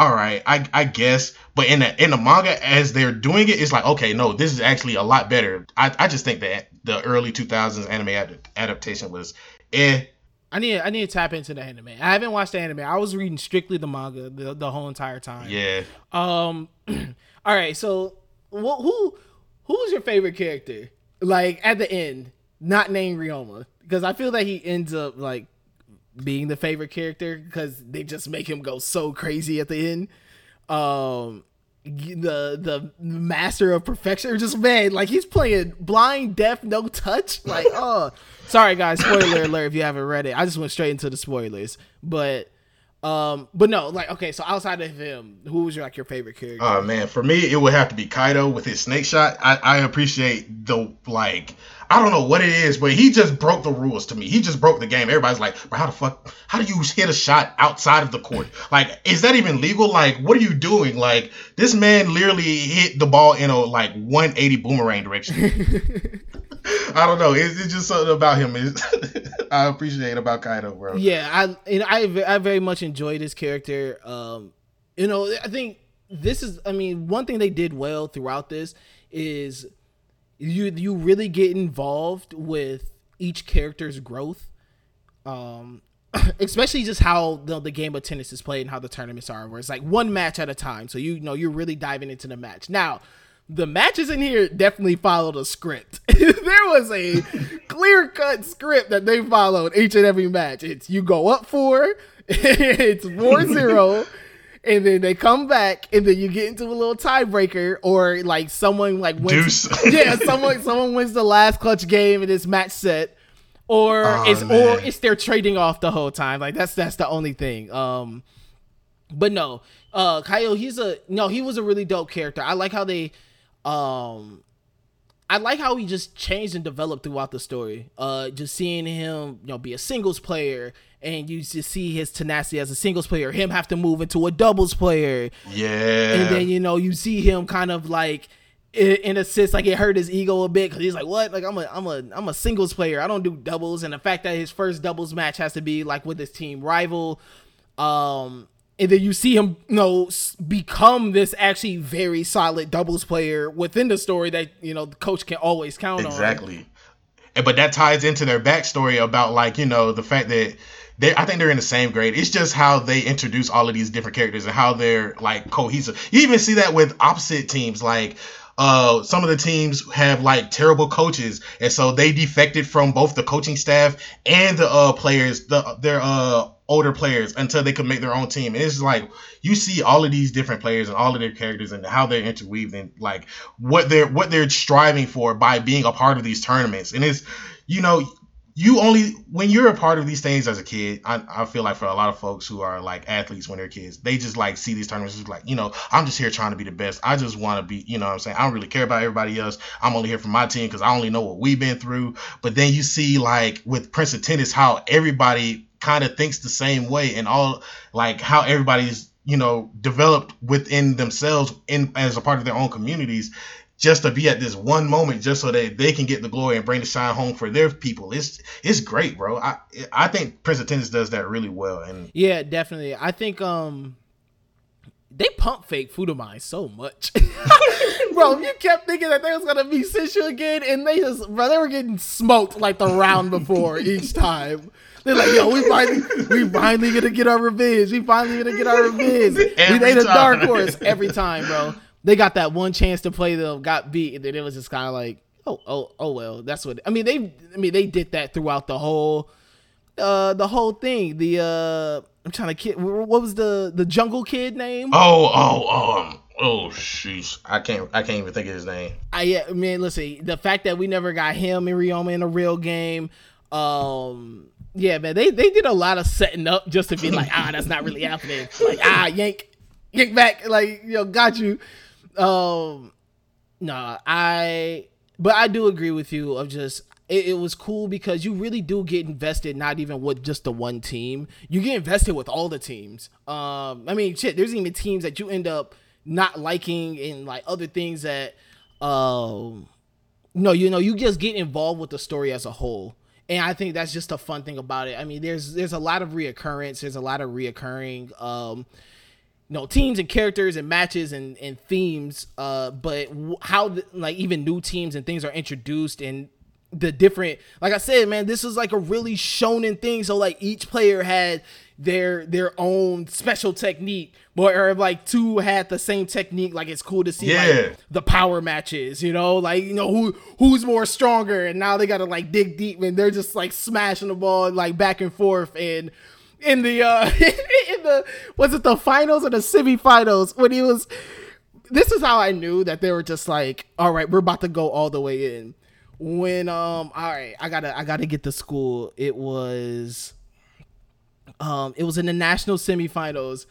Speaker 2: all right I, I guess but in the in the manga as they're doing it it's like okay no this is actually a lot better i, I just think that the early 2000s anime ad- adaptation was eh
Speaker 1: I need I need to tap into the anime. I haven't watched the anime. I was reading strictly the manga the, the whole entire time.
Speaker 2: Yeah.
Speaker 1: Um. all right. So, wh- who who was your favorite character? Like at the end, not named Ryoma, because I feel that he ends up like being the favorite character because they just make him go so crazy at the end. Um. the the master of perfection or just man like he's playing blind deaf no touch like oh sorry guys spoiler alert if you haven't read it i just went straight into the spoilers but um but no like okay so outside of him who was your like your favorite character
Speaker 2: oh man for me it would have to be kaido with his snake shot i i appreciate the like I don't know what it is, but he just broke the rules to me. He just broke the game. Everybody's like, but how the fuck? How do you hit a shot outside of the court? Like, is that even legal? Like, what are you doing? Like, this man literally hit the ball in a like 180 boomerang direction. I don't know. It's, it's, just something about him. I appreciate about Kaido, bro.
Speaker 1: Yeah, I and I I very much enjoyed his character. Um, you know, I think this is. I mean, one thing they did well throughout this is you you really get involved with each character's growth um especially just how the, the game of tennis is played and how the tournaments are where it's like one match at a time. So you, know you're really diving into the match. Now the matches in here definitely followed a script. There was a clear cut script that they followed each and every match. It's you go up four it's 4-0 and then they come back, and then you get into a little tiebreaker, or like someone like wins. yeah, someone someone wins the last clutch game in this match set, or oh, it's man. or it's they're trading off the whole time. Like that's that's the only thing. Um, but no, uh, Kyle, he's a no, he was a really dope character. I like how they, um, I like how he just changed and developed throughout the story. Uh, just seeing him, you know, be a singles player and you just see his tenacity as a singles player, him have to move into a doubles player.
Speaker 2: Yeah.
Speaker 1: And then, you know, you see him kind of like in a sense like it hurt his ego a bit because he's like what like i'm a i'm a i'm a singles player i don't do doubles and the fact that his first doubles match has to be like with his team rival um and then you see him you know become this actually very solid doubles player within the story that you know the coach can always count
Speaker 2: exactly. on exactly but that ties into their backstory about like you know the fact that they I think they're in the same grade. It's just how they introduce all of these different characters and how they're like cohesive. You even see that with opposite teams, like uh, some of the teams have like terrible coaches, and so they defected from both the coaching staff and the uh, players, the their uh, older players, until they could make their own team. And it's like you see all of these different players and all of their characters and how they're interweaved and like what they're what they're striving for by being a part of these tournaments. And it's you know you only when you're a part of these things as a kid I, I feel like for a lot of folks who are like athletes when they're kids they just like see these tournaments as like you know i'm just here trying to be the best. I just want to be you know what i'm saying? I don't really care about everybody else. I'm only here for my team because i only know what we've been through. But then you see like with prince of tennis how everybody kind of thinks the same way and all like how everybody's you know developed within themselves in as a part of their own communities just to be at this one moment just so that they can get the glory and bring the shine home for their people. It's it's great, bro. I I think Prince of Tennis does that really well. And
Speaker 1: yeah, definitely. I think um they pump fake Fudomine so much. bro, you kept thinking that they was gonna be Sishu again, and they just bro, they were getting smoked like the round before each time. They're like, yo, we finally, we finally gonna get our revenge. We finally gonna get our revenge. Every we made a dark horse every time, bro they got that one chance to play them, got beat, and then it was just kind of like, oh, oh, oh well, that's what. I mean, they, I mean, they did that throughout the whole, uh, the whole thing. The uh, I'm trying to kid. What was the the jungle kid name?
Speaker 2: Oh, oh, um. Oh sheesh, I can't I can't even think of his name.
Speaker 1: I yeah, I mean, listen, the fact that we never got him and Ryoma in a real game, um, yeah, man, they they did a lot of setting up just to be like, ah, that's not really happening. Like, ah, yank, yank back, like, you know, got you. Um, no, I, but I do agree with you of just it, it, was cool because you really do get invested, not even with just the one team. You get invested with all the teams. Um, I mean, shit, there's even teams that you end up not liking and like other things that, um, no, you know, you just get involved with the story as a whole. And I think that's just a fun thing about it. I mean, there's there's a lot of reoccurrence. There's a lot of reoccurring um, you know teams and characters and matches and, and themes uh but how the, like even new teams and things are introduced and the different like i said man this is like a really shonen thing. So like each player had their their own special technique but or like two had the same technique. Like it's cool to see yeah. like the power matches you know? Like you know who who's more stronger? And now they gotta like dig deep and they're just like smashing the ball like back and forth. And in the uh in the was it the finals or the semifinals when he was this is how I knew that they were just like, all right, we're about to go all the way in. When um, all right, I gotta I gotta get to school. It was um, it was in the national semifinals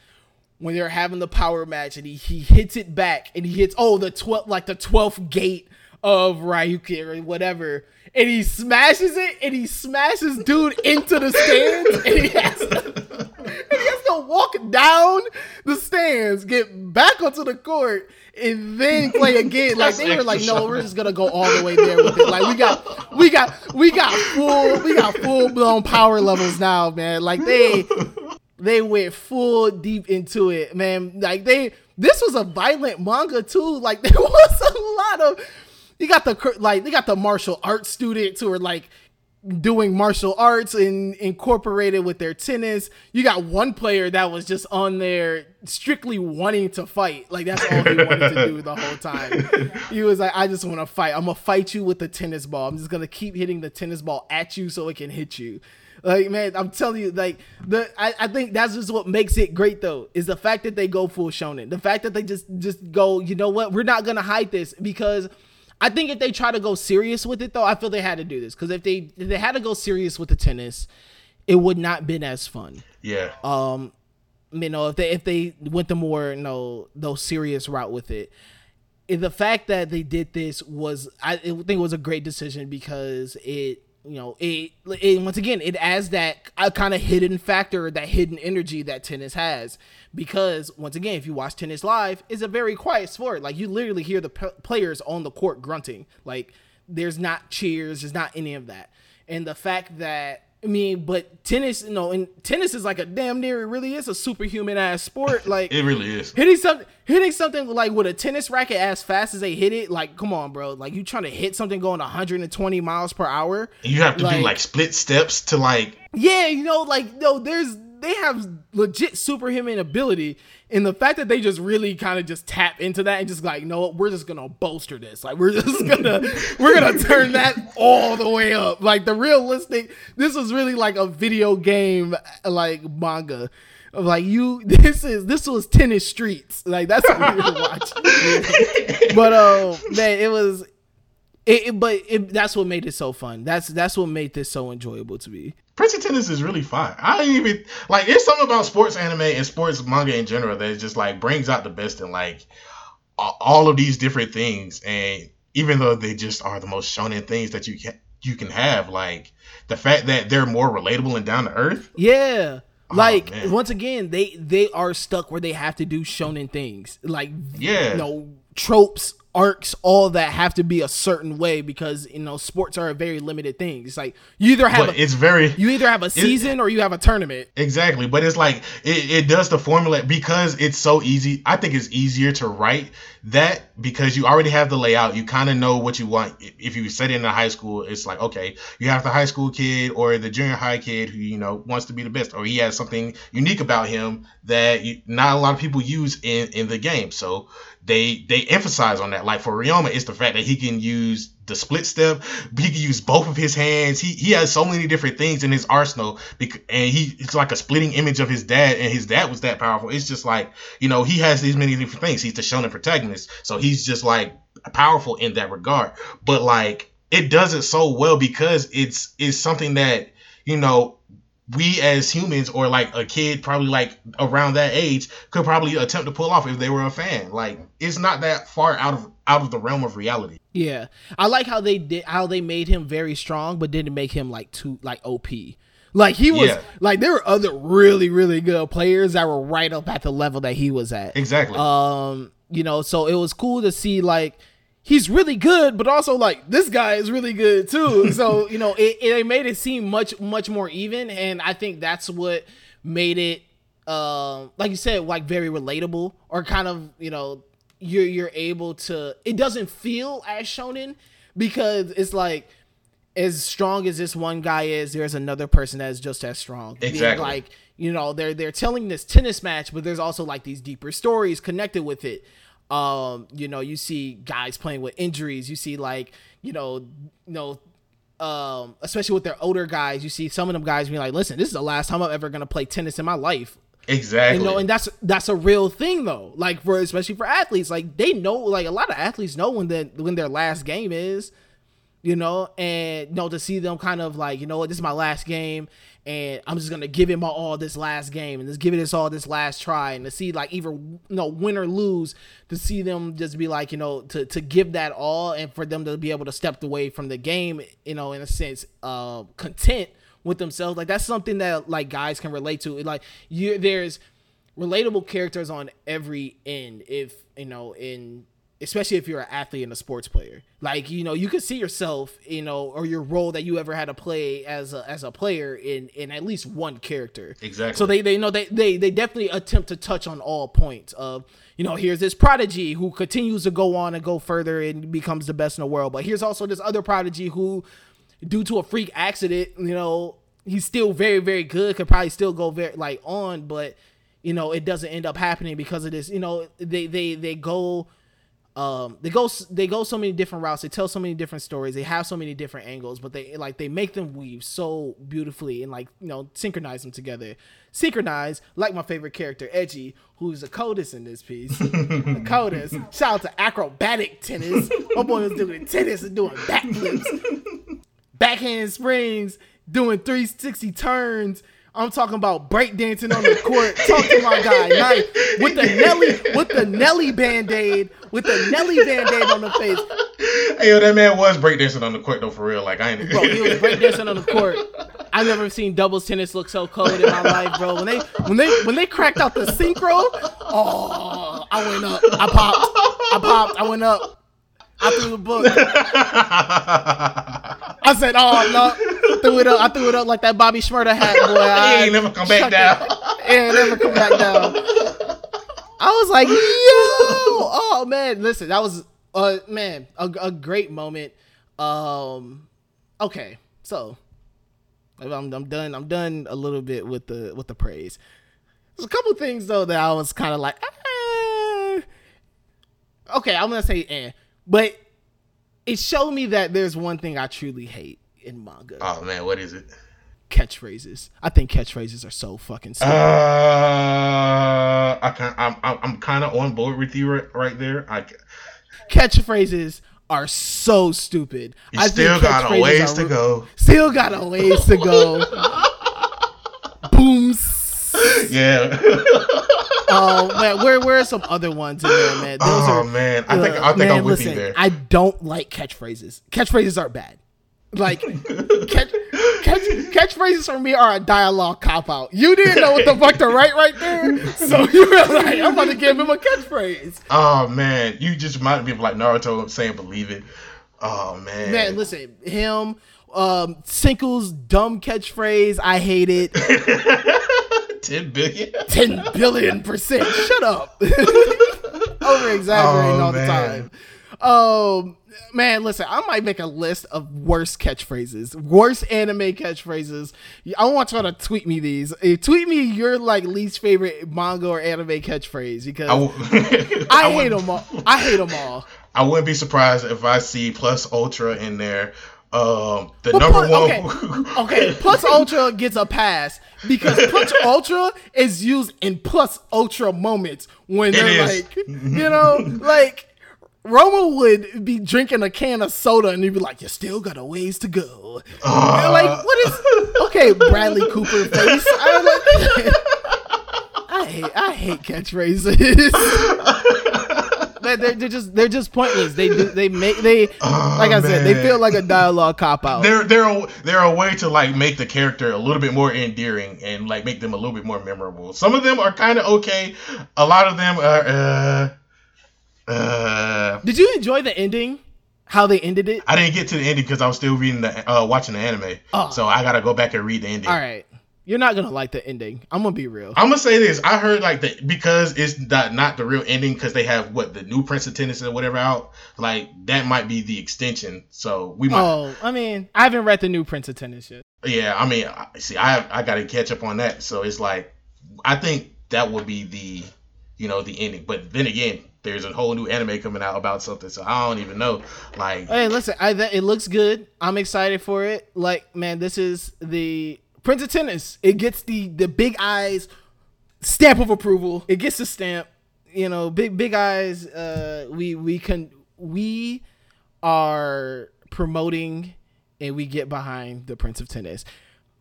Speaker 1: when they're having the power match and he, he hits it back and he hits oh the twelfth like the 12th gate of Ryuki or whatever and he smashes it and he smashes dude into the stands and he has to, he has to walk down the stands get back onto the court and then play again like they were like no we're just gonna go all the way there with it like we got we got we got full we got full blown power levels now man like they they went full deep into it, man. Like they, this was a violent manga too. Like there was a lot of, you got the like they got the martial arts students who are like doing martial arts and incorporated with their tennis. You got one player that was just on there strictly wanting to fight. Like that's all he wanted to do the whole time. He was like, I just want to fight. I'm gonna fight you with the tennis ball. I'm just gonna keep hitting the tennis ball at you so it can hit you. Like man, I'm telling you, like the I, I think that's just what makes it great though, is the fact that they go full shonen. The fact that they just just go, you know what, we're not gonna hide this because I think if they try to go serious with it though, I feel they had to do this. Because if they if they had to go serious with the tennis, it would not been as fun.
Speaker 2: Yeah.
Speaker 1: Um you know, if they if they went the more, you know, those serious route with it. The fact that they did this was I think it was a great decision because it you know it, it once again it adds that uh, kind of hidden factor that hidden energy that tennis has. Because once again if you watch tennis live it's a very quiet sport. Like you literally hear the p- players on the court grunting. Like there's not cheers there's not any of that. And the fact that I mean, but tennis, you know, and tennis is like a damn near. It really is a superhuman ass sport. Like
Speaker 2: it really is.
Speaker 1: Hitting something, hitting something like with a tennis racket as fast as they hit it. Like, come on, bro. Like you trying to hit something going 120 miles per hour.
Speaker 2: You have to like, do like split steps to like.
Speaker 1: Yeah, you know, like no, there's they have legit superhuman ability, and the fact that they just really kind of just tap into that and just like, no, we're just gonna bolster this. Like we're just gonna we're gonna turn that all the way up. Like the realistic, this was really like a video game like manga. Like you, this is this was tennis streets. Like that's what we were watching. but um, man, it was it, it, but it, that's what made it so fun. That's that's what made this so enjoyable to me.
Speaker 2: Prince of Tennis is really fun. I even like there's something about sports anime and sports manga in general that just like brings out the best in like all of these different things. And even though they just are the most shonen things that you can you can have, like the fact that they're more relatable and down to earth.
Speaker 1: Yeah. Oh, like oh, once again, they they are stuck where they have to do shonen things. Like yeah, you know, tropes arcs, all that have to be a certain way because you know sports are a very limited thing. It's like you either have
Speaker 2: a, it's very
Speaker 1: you either have a season or you have a tournament.
Speaker 2: Exactly, but it's like it, it does the formula because it's so easy. I think it's easier to write that because you already have the layout. You kind of know what you want. If you set it in a high school, it's like okay, you have the high school kid or the junior high kid who you know wants to be the best, or he has something unique about him that you, not a lot of people use in in the game. So they they emphasize on that. Like for Ryoma, it's the fact that he can use the split step. He can use both of his hands. He he has so many different things in his arsenal, and he it's like a splitting image of his dad, and his dad was that powerful. It's just like you know he has these many different things. He's the shonen protagonist, so he's just like powerful in that regard. But like it does it so well because it's it's something that you know we as humans or like a kid probably like around that age could probably attempt to pull off if they were a fan. Like it's not that far out of out of the realm of reality.
Speaker 1: Yeah. I like how they did how they made him very strong but didn't make him like too like op like he was yeah. like there were other really really good players that were right up at the level that he was at.
Speaker 2: Exactly.
Speaker 1: Um you know so it was cool to see like he's really good, but also like this guy is really good too. So you know, it, it made it seem much much more even, and I think that's what made it, uh, like you said, like very relatable or kind of you know you're you're able to. It doesn't feel as shonen because it's like as strong as this one guy is, there's another person that's just as strong.
Speaker 2: Exactly.
Speaker 1: Like you know they're they're telling this tennis match, but there's also like these deeper stories connected with it. Um, you know, you see guys playing with injuries. You see like, you know, you know, um, especially with their older guys, you see some of them guys being like, "Listen, this is the last time I'm ever gonna play tennis in my life."
Speaker 2: Exactly.
Speaker 1: You know, and that's that's a real thing though. Like for especially for athletes, like they know, like a lot of athletes know when the when their last game is you know, and you know, to see them kind of like, you know what, this is my last game, and I'm just gonna give it my all this last game, and just give it this all this last try, and to see like either you know win or lose, to see them just be like, you know, to to give that all, and for them to be able to step away from the game, you know, in a sense, uh, content with themselves, like that's something that like guys can relate to. Like you, there's relatable characters on every end. If you know in especially if you're an athlete and a sports player. Like, you know, you can see yourself, you know, or your role that you ever had to play as a as a player in in at least one character.
Speaker 2: Exactly.
Speaker 1: So they they know they they they definitely attempt to touch on all points of, you know, here's this prodigy who continues to go on and go further and becomes the best in the world. But here's also this other prodigy who due to a freak accident, you know, he's still very very good, could probably still go very like on, but you know, it doesn't end up happening because of this, you know, they they they go um they go they go so many different routes. They tell so many different stories. They have so many different angles but they like they make them weave so beautifully and like you know synchronize them together. Synchronize like my favorite character Eiji who's a codus in this piece. A codus shout out to acrobatic tennis. My boy was doing tennis and doing backflips. Backhand springs doing 360 turns. I'm talking about breakdancing on the court. Talk to my guy, nice with the Nelly, with the Nelly band-aid, with the Nelly band-aid on the face.
Speaker 2: Hey, yo, that man was breakdancing on the court though, for real. Like I ain't.
Speaker 1: Bro, he was breakdancing on the court. I've never seen doubles tennis look so cold in my life, bro. When they when they when they cracked out the synchro, oh, I went up. I popped. I popped. I went up. I threw the book. I said, "Oh no!" Threw it up. I threw it up like that Bobby Shmurda hat, boy.
Speaker 2: he ain't never come back down.
Speaker 1: Yeah, never come back down. I was like, "Yo, oh man!" Listen, that was uh man a, a great moment. Um, okay, so I'm, I'm done. I'm done a little bit with the with the praise. There's a couple things though that I was kind of like, eh. okay, I'm gonna say eh, but it showed me that there's one thing I truly hate in manga.
Speaker 2: Oh man, what is it?
Speaker 1: Catchphrases. I think catchphrases are so fucking stupid.
Speaker 2: Uh, I can I'm I'm, I'm kind of on board with you right, right there. I
Speaker 1: catchphrases are so stupid.
Speaker 2: You I still got a ways to go.
Speaker 1: Still got a ways to go. Booms.
Speaker 2: Yeah.
Speaker 1: oh man, where where are some other ones in there, man?
Speaker 2: Those oh are, man, I think I think man, I'm with listen, you there.
Speaker 1: I don't like catchphrases. Catchphrases are bad. Like catch, catch, catchphrases for me are a dialogue cop out. You didn't know what the fuck to write right there, so you were like, "I'm about to give him a catchphrase."
Speaker 2: Oh man, you just reminded me of like Naruto saying "believe it." Oh man,
Speaker 1: man, listen, him, um, Senku's dumb catchphrase. I hate it.
Speaker 2: 10 billion?
Speaker 1: 10 billion percent. Shut up. Over exaggerating oh, all man. the time. Um, man, listen, I might make a list of worst catchphrases, worst anime catchphrases. I want y'all to tweet me these. Uh, tweet me your like least favorite manga or anime catchphrase because I, w- I, I hate them all. I hate them all.
Speaker 2: I wouldn't be surprised if I see plus ultra in there um, the number
Speaker 1: plus, one. Okay, okay, Plus Ultra gets a pass because Plus Ultra is used in Plus Ultra moments when they're like, you know, like Ryoma would be drinking a can of soda and he'd be like, "You still got a ways to go." Uh, like, what is? Okay, Bradley Cooper face. I, like, I hate, I hate catchphrases they're, they're just they're just pointless. They do they make they oh, like I man. said they feel like a dialogue cop out.
Speaker 2: They're they're a, they're a way to like make the character a little bit more endearing and like make them a little bit more memorable. Some of them are kind of okay. A lot of them are. Uh, uh,
Speaker 1: Did you enjoy the ending? How they ended it?
Speaker 2: I didn't get to the ending because I was still reading the uh, watching the anime. Oh. So I gotta go back and read the ending.
Speaker 1: All right. You're not gonna like the ending. I'm gonna be real.
Speaker 2: I'm gonna say this. I heard like the because it's not not the real ending because they have what the new Prince of Tennis or whatever out. Like that might be the extension. So we might.
Speaker 1: Oh, I mean, I haven't read the new Prince of Tennis yet.
Speaker 2: Yeah, I mean, see, I have, I got to catch up on that. So it's like, I think that would be the, you know, the ending. But then again, there's a whole new anime coming out about something, so I don't even know. Like,
Speaker 1: hey, listen, I, it looks good. I'm excited for it. Like, man, this is the Prince of Tennis. It gets the the big eyes stamp of approval. It gets a stamp. You know, big big eyes. Uh, we we can we are promoting and we get behind the Prince of Tennis.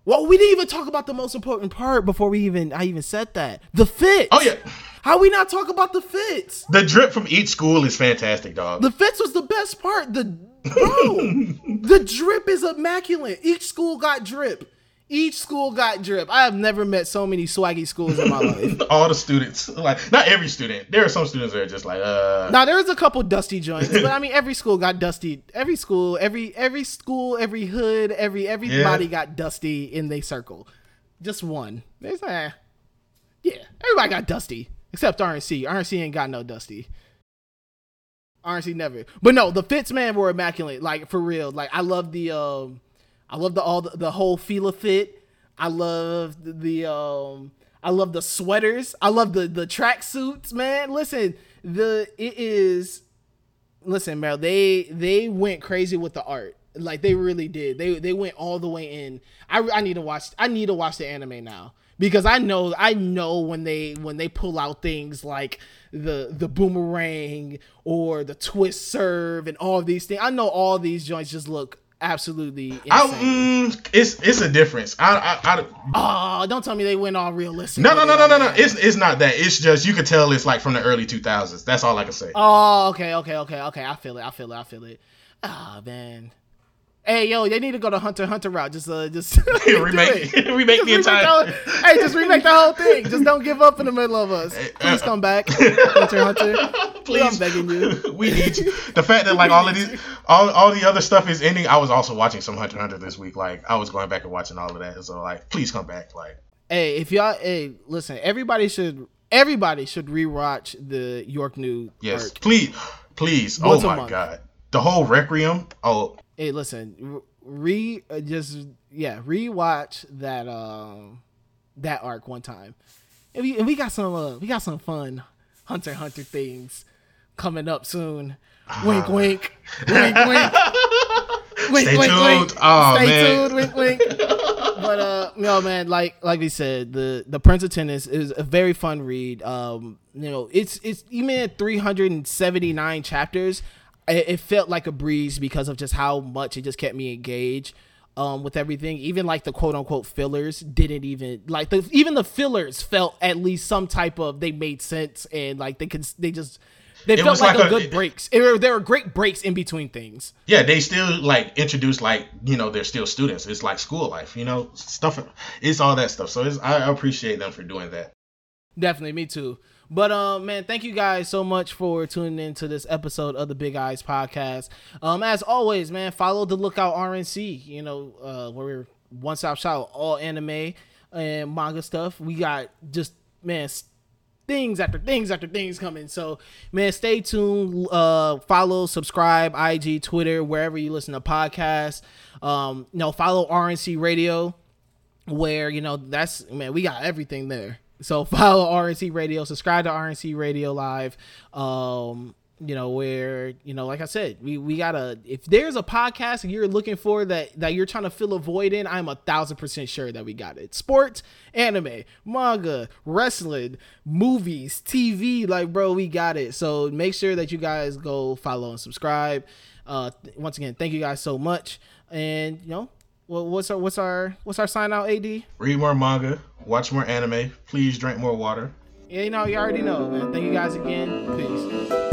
Speaker 1: Well, we didn't even talk about the most important part before we even I even said that. The fit.
Speaker 2: Oh yeah.
Speaker 1: How we not talk about the fits?
Speaker 2: The drip from each school is fantastic, dog.
Speaker 1: The fits was the best part. The bro, the drip is immaculate. Each school got drip. Each school got drip. I have never met so many swaggy schools in my life.
Speaker 2: All the students, like not every student. There are some students that are just like, uh.
Speaker 1: Now there's a couple dusty joints, but I mean every school got dusty. Every school, every every school, every hood, every everybody
Speaker 2: Yeah.
Speaker 1: got dusty in their circle. Just one. There's eh. Yeah, everybody got dusty except RNC. RNC ain't got no dusty. RNC never. But no, the fits man were immaculate. Like for real. Like I love the um I love the all the, the whole Fila fit. I love the, the um I love the sweaters. I love the the track suits, man. Listen, the it is listen, Mel, they they went crazy with the art. Like they really did. They they went all the way in. I I need to watch I need to watch the anime now because I know I know when they when they pull out things like the the boomerang or the twist serve and all of these things. I know all these joints just look absolutely insane.
Speaker 2: I, mm, it's it's a difference. I, I, I
Speaker 1: oh, don't tell me they went all realistic.
Speaker 2: no no no no no no. It's it's not that. It's just you could tell it's like from the early 2000s. That's all I can say.
Speaker 1: Oh, okay, okay, okay, okay. I feel it. I feel it. I feel it. Ah, man. Hey, yo, they need to go to Hunter Hunter route. Just, uh, just
Speaker 2: remake remake
Speaker 1: Just
Speaker 2: the entire.
Speaker 1: the whole- hey, just remake the whole thing. Just don't give up in the middle of us. Please come back, Hunter Hunter. Please, I'm begging you.
Speaker 2: we need you. The fact that like all of these, all, all the other stuff is ending. I was also watching some Hunter Hunter this week. Like I was going back and watching all of that. So like, please come back. Like
Speaker 1: Hey, if y'all, hey, listen, everybody should, everybody should rewatch the York New
Speaker 2: yes,
Speaker 1: arc.
Speaker 2: please, please.
Speaker 1: Once
Speaker 2: oh my god, the whole Requiem. Oh,
Speaker 1: Hey, listen, re, uh, just yeah, rewatch that um that arc one time, and we and we got some uh, we got some fun Hunter Hunter things coming up soon. Wink, wink, wink, wink. Wink,
Speaker 2: Stay
Speaker 1: wink,
Speaker 2: tuned.
Speaker 1: wink.
Speaker 2: Oh,
Speaker 1: Stay
Speaker 2: man.
Speaker 1: tuned. Wink, wink. but uh, no, man. Like like we said, the the Prince of Tennis is a very fun read. Um, you know, it's it's even at 379 chapters, it, it felt like a breeze because of just how much it just kept me engaged. Um, with everything, even like the quote unquote fillers didn't even like the even the fillers felt at least some type of they made sense and like they could they just they
Speaker 2: It
Speaker 1: felt like,
Speaker 2: like
Speaker 1: a,
Speaker 2: a-
Speaker 1: good breaks. It, there were great breaks in between things.
Speaker 2: yeah, they still like introduce like you know they're still students. It's like school life. You know stuff. It's all that stuff. So it's, I appreciate them for doing that.
Speaker 1: Definitely, me too. But um, man, thank you guys so much for tuning in to this episode of the Big Eyes Podcast. Um, as always, man, follow the Lookout RNC. You know, uh, where we're one stop shop, all anime and manga stuff. We got just man things after things after things coming. So man, stay tuned. Uh, follow, subscribe, IG, Twitter, wherever you listen to podcasts. Um, you know, follow RNC Radio where you know that's man we got everything there so follow rnc radio subscribe to rnc radio live um you know where you know like i said we we gotta if there's a podcast you're looking for that that you're trying to fill a void in i'm a thousand percent sure that we got it. Sports anime manga wrestling movies tv like bro we got it. So make sure that you guys go follow and subscribe. Uh once again thank you guys so much. And you know well, what's our what's our what's our sign out? AD?
Speaker 2: Read more manga. Watch more anime. Please drink more water.
Speaker 1: Yeah, you know, you already know, man. Thank you guys again. Peace.